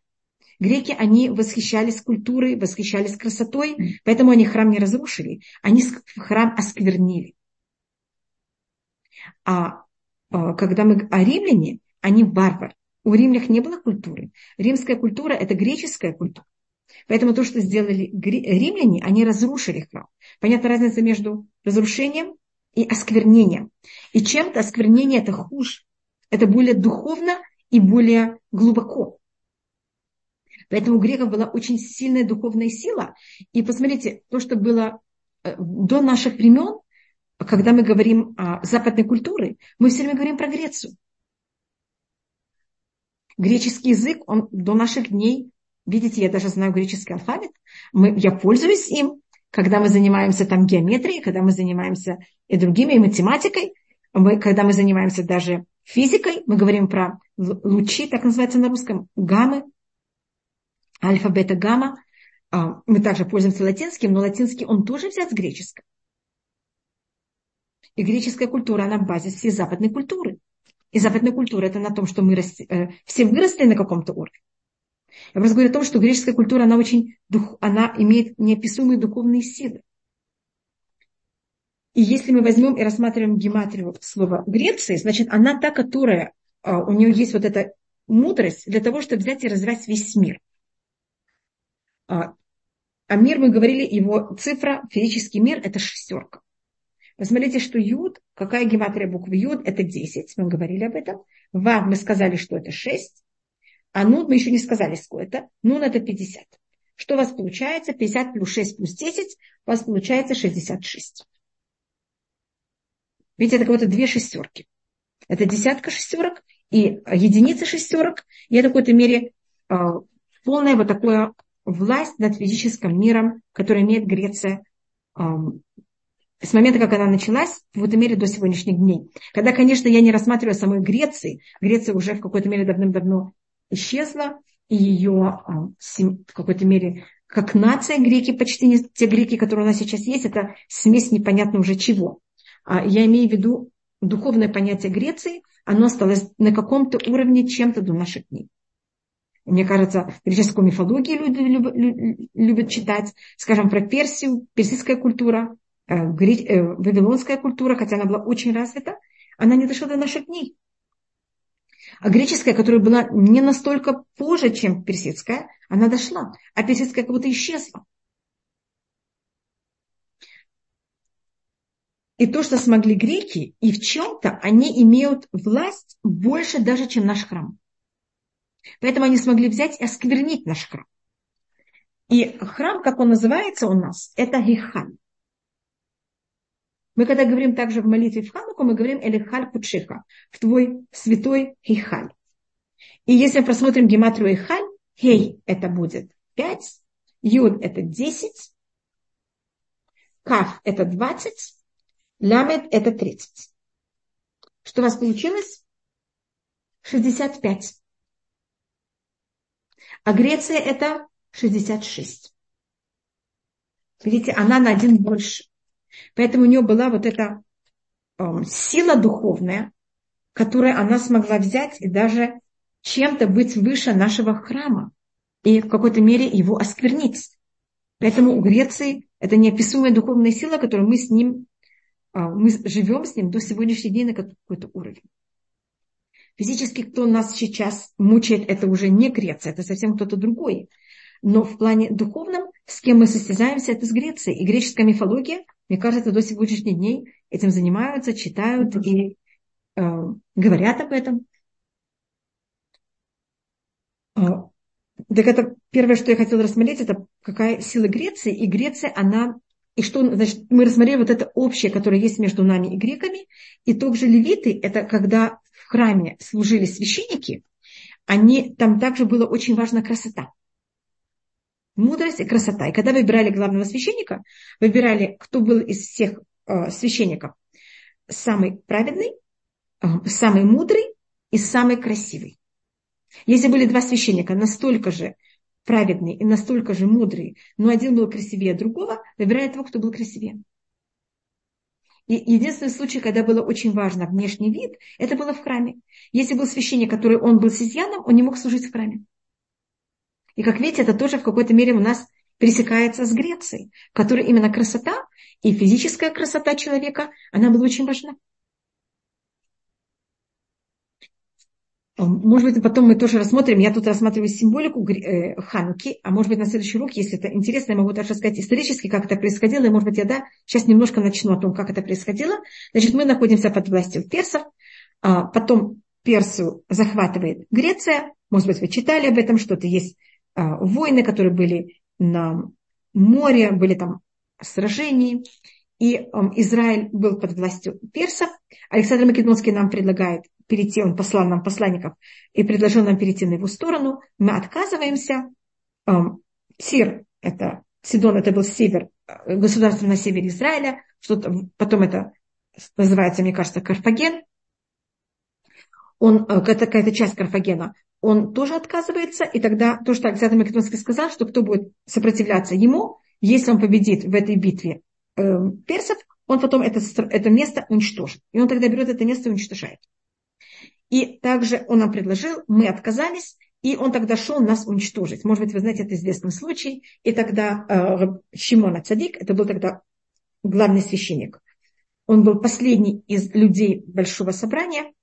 Греки, они восхищались культурой, восхищались красотой, поэтому они храм не разрушили. Они храм осквернили. А, а когда мы о римляне, они варвар. У римлян не было культуры. Римская культура – это греческая культура. Поэтому то, что сделали римляне, они разрушили храм. Понятна разница между разрушением и осквернением. И чем-то осквернение это хуже. Это более духовно и более глубоко. Поэтому у греков была очень сильная духовная сила. И посмотрите, то, что было э, до наших времен, когда мы говорим о западной культуре, мы все время говорим про Грецию. Греческий язык, он до наших дней Видите, я даже знаю греческий алфавит. Мы, я пользуюсь им, когда мы занимаемся там геометрией, когда мы занимаемся и другими, и математикой, мы, когда мы занимаемся даже физикой, мы говорим про лучи, так называется на русском, гаммы, альфа, бета, гамма. А, мы также пользуемся латинским, но латинский он тоже взят с греческого. И греческая культура, она базис всей западной культуры. И западная культура это на том, что мы расти, э, все выросли на каком-то уровне. Я просто говорю о том, что греческая культура, она очень, дух, она имеет неописуемые духовные силы. И если мы возьмем и рассматриваем гематрию слова Греции, значит, она та, которая, а, у нее есть вот эта мудрость для того, чтобы взять и развивать весь мир. А, а мир, мы говорили, его цифра, физический мир, это шестерка. Посмотрите, что Юд, какая гематрия буквы Юд, это 10, мы говорили об этом. Вав, мы сказали, что это 6. А нун мы еще не сказали, сколько это. Нун это 50. Что у вас получается? 50 плюс 6 плюс 10, у вас получается 66. Видите, это как будто две шестерки. Это десятка шестерок и единица шестерок. И это в какой-то мере э, полная вот такая власть над физическим миром, который имеет Греция с момента, как она началась, в какой-то мере до сегодняшних дней. Когда, конечно, я не рассматриваю самой Греции, Греция уже в какой-то мере давным-давно исчезла, и ее а, в какой-то мере как нация греки, почти не те греки, которые у нас сейчас есть, это смесь непонятно уже чего. А я имею в виду духовное понятие Греции, оно осталось на каком-то уровне чем-то до наших дней. Мне кажется, греческую мифологию люди любят, читать, скажем, про Персию, персидская культура, вавилонская культура, хотя она была очень развита, она не дошла до наших дней. А греческая, которая была не настолько позже, чем персидская, она дошла. А персидская как будто исчезла. И то, что смогли греки, и в чем-то они имеют власть больше даже, чем наш храм. Поэтому они смогли взять и осквернить наш храм. И храм, как он называется у нас, это Гихаль. Мы когда говорим также в молитве в Хануку, мы говорим Элихаль Пучиха, в твой святой Хейхаль. И если мы просмотрим гематрию Хейхаль, Хей это будет 5, Юд это 10, Каф это 20, Ламет это 30. Что у вас получилось? 65. А Греция это 66. Видите, она на один больше. Поэтому у нее была вот эта э, сила духовная, которую она смогла взять и даже чем-то быть выше нашего храма и в какой-то мере его осквернить. Поэтому у Греции это неописуемая духовная сила, которую мы с ним, э, мы живем с ним до сегодняшнего дня на какой-то уровень. Физически, кто нас сейчас мучает, это уже не Греция, это совсем кто-то другой. Но в плане духовном, с кем мы состязаемся, это с Грецией. И греческая мифология – мне кажется, до сегодняшних дней этим занимаются, читают и э, говорят об этом. А, так это первое, что я хотела рассмотреть, это какая сила Греции. И Греция, она... И что, значит, мы рассмотрели вот это общее, которое есть между нами и греками. И также левиты, это когда в храме служили священники, они, там также была очень важна красота. Мудрость и красота. И когда выбирали главного священника, выбирали, кто был из всех э, священников самый праведный, э, самый мудрый и самый красивый. Если были два священника настолько же праведные и настолько же мудрые, но один был красивее другого, выбирали того, кто был красивее. И единственный случай, когда было очень важно внешний вид, это было в храме. Если был священник, который он был с изъяном, он не мог служить в храме. И как видите, это тоже в какой-то мере у нас пересекается с Грецией, в которой именно красота и физическая красота человека, она была очень важна. Может быть, потом мы тоже рассмотрим, я тут рассматриваю символику э, Хануки, а может быть, на следующий урок, если это интересно, я могу даже рассказать исторически, как это происходило, и, может быть, я да, сейчас немножко начну о том, как это происходило. Значит, мы находимся под властью персов, а потом Персу захватывает Греция, может быть, вы читали об этом, что-то есть войны, которые были на море, были там сражения, и Израиль был под властью персов. Александр Македонский нам предлагает перейти, он послал нам посланников и предложил нам перейти на его сторону. Мы отказываемся. Сир, это Сидон, это был север, э, государство на севере Израиля, что потом это называется, мне кажется, Карфаген. Он, э, это какая-то часть Карфагена, он тоже отказывается, и тогда то, что Александр Македонский сказал, что кто будет сопротивляться ему, если он победит в этой битве э, персов, он потом это, это место уничтожит. И он тогда берет это место и уничтожает. И также он нам предложил, мы отказались, и он тогда шел нас уничтожить. Может быть, вы знаете, это известный случай. И тогда э, Шимона Цадик, это был тогда главный священник. Он был последний из людей большого собрания,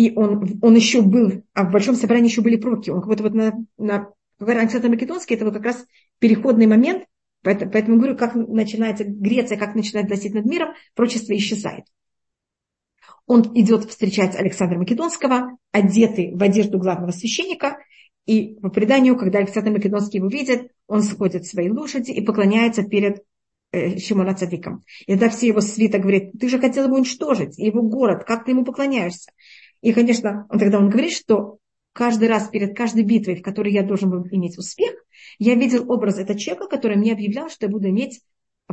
и он, он еще был, а в большом собрании еще были проки. Он как будто вот на, на Александр Македонский, это вот как раз переходный момент, поэтому, поэтому говорю, как начинается Греция, как начинает властить над миром, прочество исчезает. Он идет встречать Александра Македонского, одетый в одежду главного священника, и по преданию, когда Александр Македонский его видит, он сходит с своей лошади и поклоняется перед э, Шимона Цадиком. И тогда все его свита говорит, ты же хотел его уничтожить, его город, как ты ему поклоняешься? И, конечно, он тогда он говорит, что каждый раз перед каждой битвой, в которой я должен был иметь успех, я видел образ этого человека, который мне объявлял, что я буду иметь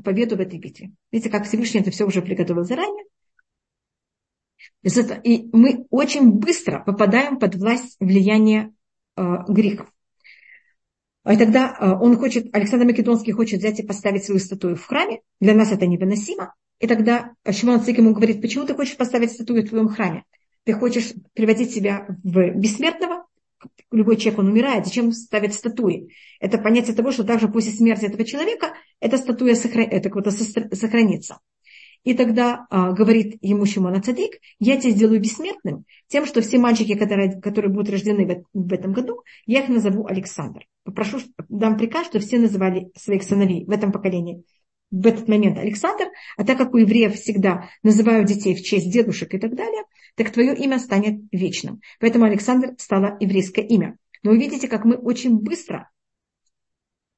победу в этой битве. Видите, как Всевышний это все уже приготовил заранее, и мы очень быстро попадаем под власть влияния э, греков. И тогда э, он хочет, Александр Македонский хочет взять и поставить свою статую в храме. Для нас это невыносимо. И тогда Шимон Цик ему говорит, почему ты хочешь поставить статую в твоем храме? Ты хочешь превратить себя в бессмертного? Любой человек, он умирает. Зачем ставить статуи? Это понятие того, что также после смерти этого человека эта статуя сохранится. это сохранится. И тогда а, говорит ему Шимон Цадик, я тебя сделаю бессмертным тем, что все мальчики, которые, которые будут рождены в, в этом году, я их назову Александр. Попрошу, дам приказ, что все называли своих сыновей в этом поколении в этот момент Александр, а так как у евреев всегда называют детей в честь дедушек и так далее, так твое имя станет вечным. Поэтому Александр стало еврейское имя. Но вы видите, как мы очень быстро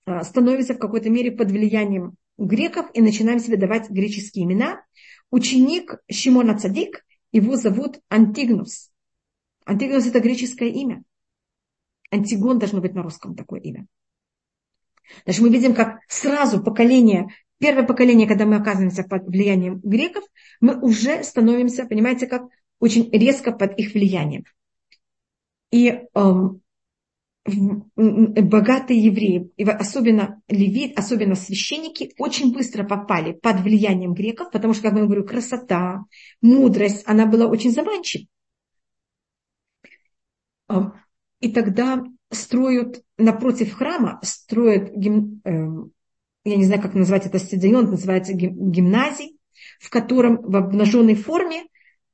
а, становимся в какой-то мере под влиянием греков и начинаем себе давать греческие имена. Ученик Шимона Цадик, его зовут Антигнус. Антигнус это греческое имя. Антигон должно быть на русском такое имя. Значит, мы видим, как сразу поколение, первое поколение, когда мы оказываемся под влиянием греков, мы уже становимся, понимаете, как очень резко под их влиянием. И эм, богатые евреи, особенно левит, особенно священники, очень быстро попали под влиянием греков, потому что, как я говорю, красота, мудрость, она была очень заманчива. А, и тогда строят напротив храма, строят, гим, э, я не знаю, как назвать это стадион, называется гимназий, в котором в обнаженной форме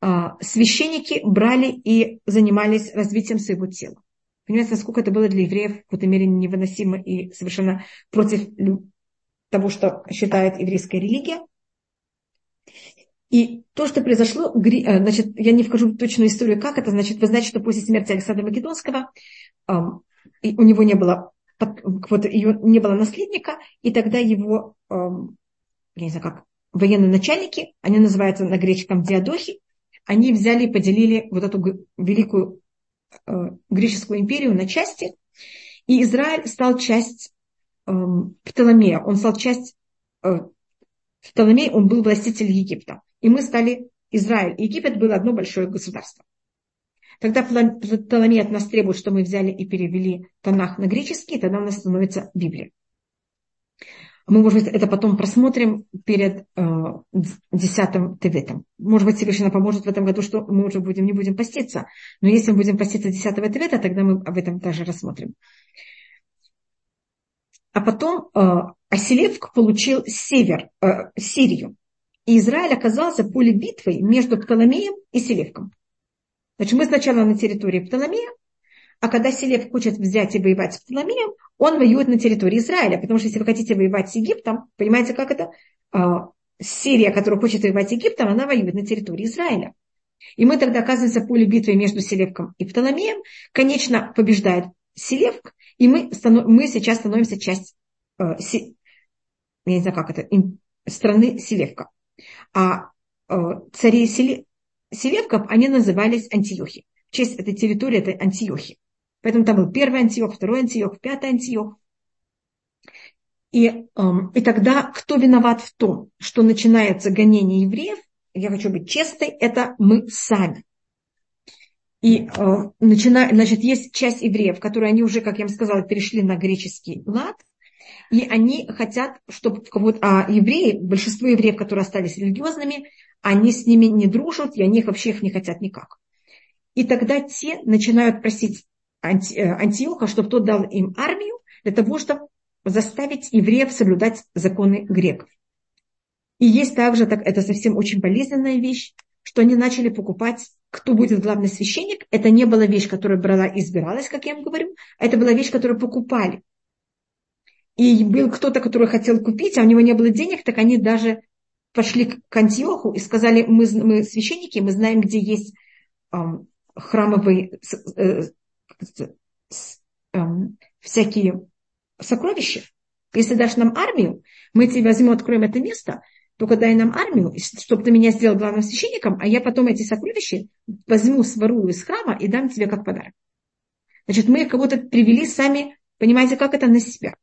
а, священники брали и занимались развитием своего тела. Понимаете, насколько это было для евреев в какой-то мере невыносимо и совершенно против того, что считает еврейская религия. И то, что произошло, э, значит, я не вхожу в точную историю, как это, значит, вы знаете, что после смерти Александра Македонского у него не было, вот, ее не было наследника, и тогда его, я не знаю как, военные начальники, они называются на греческом диадохи, они взяли и поделили вот эту великую э, греческую империю на части, и Израиль стал часть э, Птоломея, он стал часть э, Птоломей, он был властитель Египта. И мы стали Израиль. Египет было одно большое государство. Тогда Птоломей от нас требует, что мы взяли и перевели Танах на греческий, тогда у нас становится Библия. Мы, может быть, это потом просмотрим перед э, десятым Теветом. Может быть, Всевышний поможет в этом году, что мы уже будем, не будем поститься. Но если мы будем поститься десятого Тевета, тогда мы об этом также рассмотрим. А потом э, Аселевк получил север, э, Сирию. И Израиль оказался поле битвы между Птоломеем и Селевком. Значит, мы сначала на территории Птоломея, а когда Селев хочет взять и воевать с Птоломеем, он воюет на территории Израиля. Потому что если вы хотите воевать с Египтом, понимаете, как это? А, Сирия, которая хочет воевать с Египтом, она воюет на территории Израиля. И мы тогда оказываемся в поле битвы между Селевком и Птоломеем. Конечно, побеждает Селевк, и мы, мы сейчас становимся часть, э, я не знаю, как это, страны Селевка. А э, цари Селе... Селевков, они назывались Антиохи. В честь этой территории это Антиохи. Поэтому там был первый Антиох, второй Антиох, пятый Антиох. И, эм, и тогда кто виноват в том, что начинается гонение евреев, я хочу быть честной, это мы сами. И э, начина, значит, есть часть евреев, которые они уже, как я вам сказала, перешли на греческий лад, и они хотят, чтобы кого-то... А евреи, большинство евреев, которые остались религиозными, они с ними не дружат, и они вообще их не хотят никак. И тогда те начинают просить Анти, э, Антиоха, чтобы тот дал им армию для того, чтобы заставить евреев соблюдать законы греков. И есть также, так, это совсем очень болезненная вещь, что они начали покупать, кто будет главный священник. Это не была вещь, которая брала и избиралась, как я вам говорю, а это была вещь, которую покупали. И был кто-то, который хотел купить, а у него не было денег, так они даже пошли к Антиоху и сказали, мы, мы священники, мы знаем, где есть эм, храмовые э, эм, всякие сокровища. Если дашь нам армию, мы тебе возьмем, откроем это место, только дай нам армию, чтобы ты меня сделал главным священником, а я потом эти сокровища возьму, сворую из храма и дам тебе как подарок. Значит, мы кого-то привели сами, понимаете, как это на себя.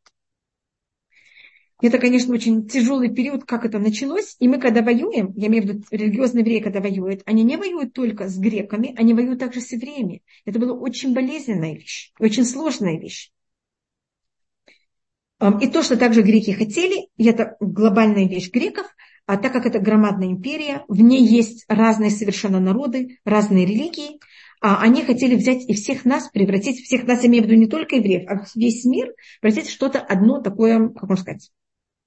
Это, конечно, очень тяжелый период, как это началось. И мы, когда воюем, я имею в виду религиозные евреи, когда воюют, они не воюют только с греками, они воюют также с евреями. Это была очень болезненная вещь, очень сложная вещь. И то, что также греки хотели, и это глобальная вещь греков, а так как это громадная империя, в ней есть разные совершенно народы, разные религии, а они хотели взять и всех нас превратить, всех нас, я имею в виду не только евреев, а весь мир, превратить в что-то одно такое, как можно сказать,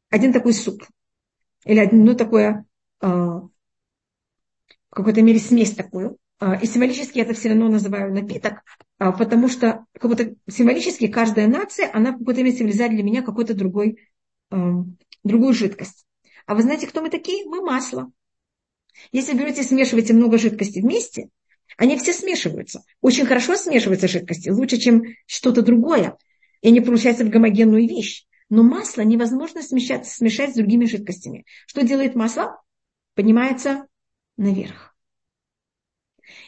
один такой суп. Или одно такое, э, в какой-то мере смесь такую. Э, и символически я это все равно называю напиток, э, потому что как будто символически каждая нация, она в какой-то мере символизирует для меня какой-то другой, другую жидкость. А вы знаете, кто мы такие? Мы масло. Если берете и смешиваете много жидкости вместе, они все смешиваются. Очень хорошо смешиваются жидкости, лучше, чем что-то другое. И они получаются в гомогенную вещь. Но масло невозможно смешать, смешать с другими жидкостями. Что делает масло? Поднимается наверх.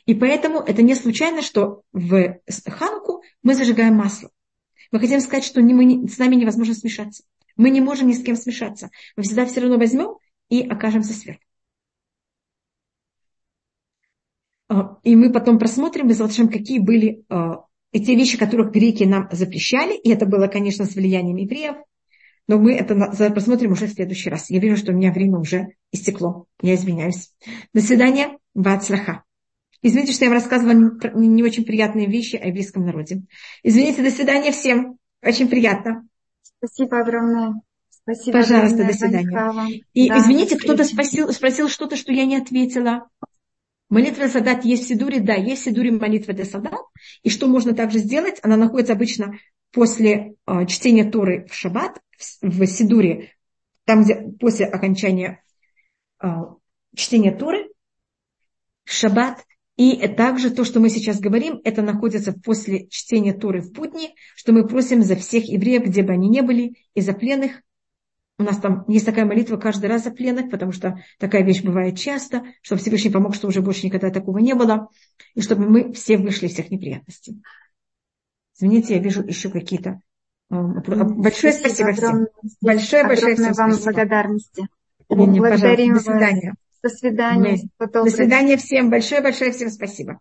И поэтому это не случайно, что в Хануку мы зажигаем масло. Мы хотим сказать, что мы, с нами невозможно смешаться. Мы не можем ни с кем смешаться. Мы всегда все равно возьмем и окажемся сверху. А, и мы потом просмотрим, и какие были а, и те вещи, которых греки нам запрещали, и это было, конечно, с влиянием евреев, но мы это посмотрим уже в следующий раз. Я вижу, что у меня время уже истекло. Я извиняюсь. До свидания. Вацлаха. Извините, что я вам рассказывала не очень приятные вещи о еврейском народе. Извините, до свидания всем. Очень приятно. Спасибо огромное. Спасибо Пожалуйста, огромное. до свидания. И да, извините, кто-то спросил, спросил что-то, что я не ответила. Молитва солдат есть в Сидуре? Да, есть в Сидуре молитва для солдат. И что можно также сделать? Она находится обычно после э, чтения Торы в Шаббат, в, в Сидуре, там, где после окончания э, чтения Торы, Шаббат, и также то, что мы сейчас говорим, это находится после чтения Торы в будни, что мы просим за всех евреев, где бы они ни были, и за пленных, у нас там есть такая молитва каждый раз за пленных, потому что такая вещь бывает часто, чтобы Всевышний помог, чтобы уже больше никогда такого не было, и чтобы мы все вышли из всех неприятностей. Извините, я вижу еще какие-то... Э, большое спасибо, спасибо всем. Большое, большое всем вам спасибо. благодарности. Благодарим До свидания. До свидания. До свидания всем. Большое-большое всем спасибо.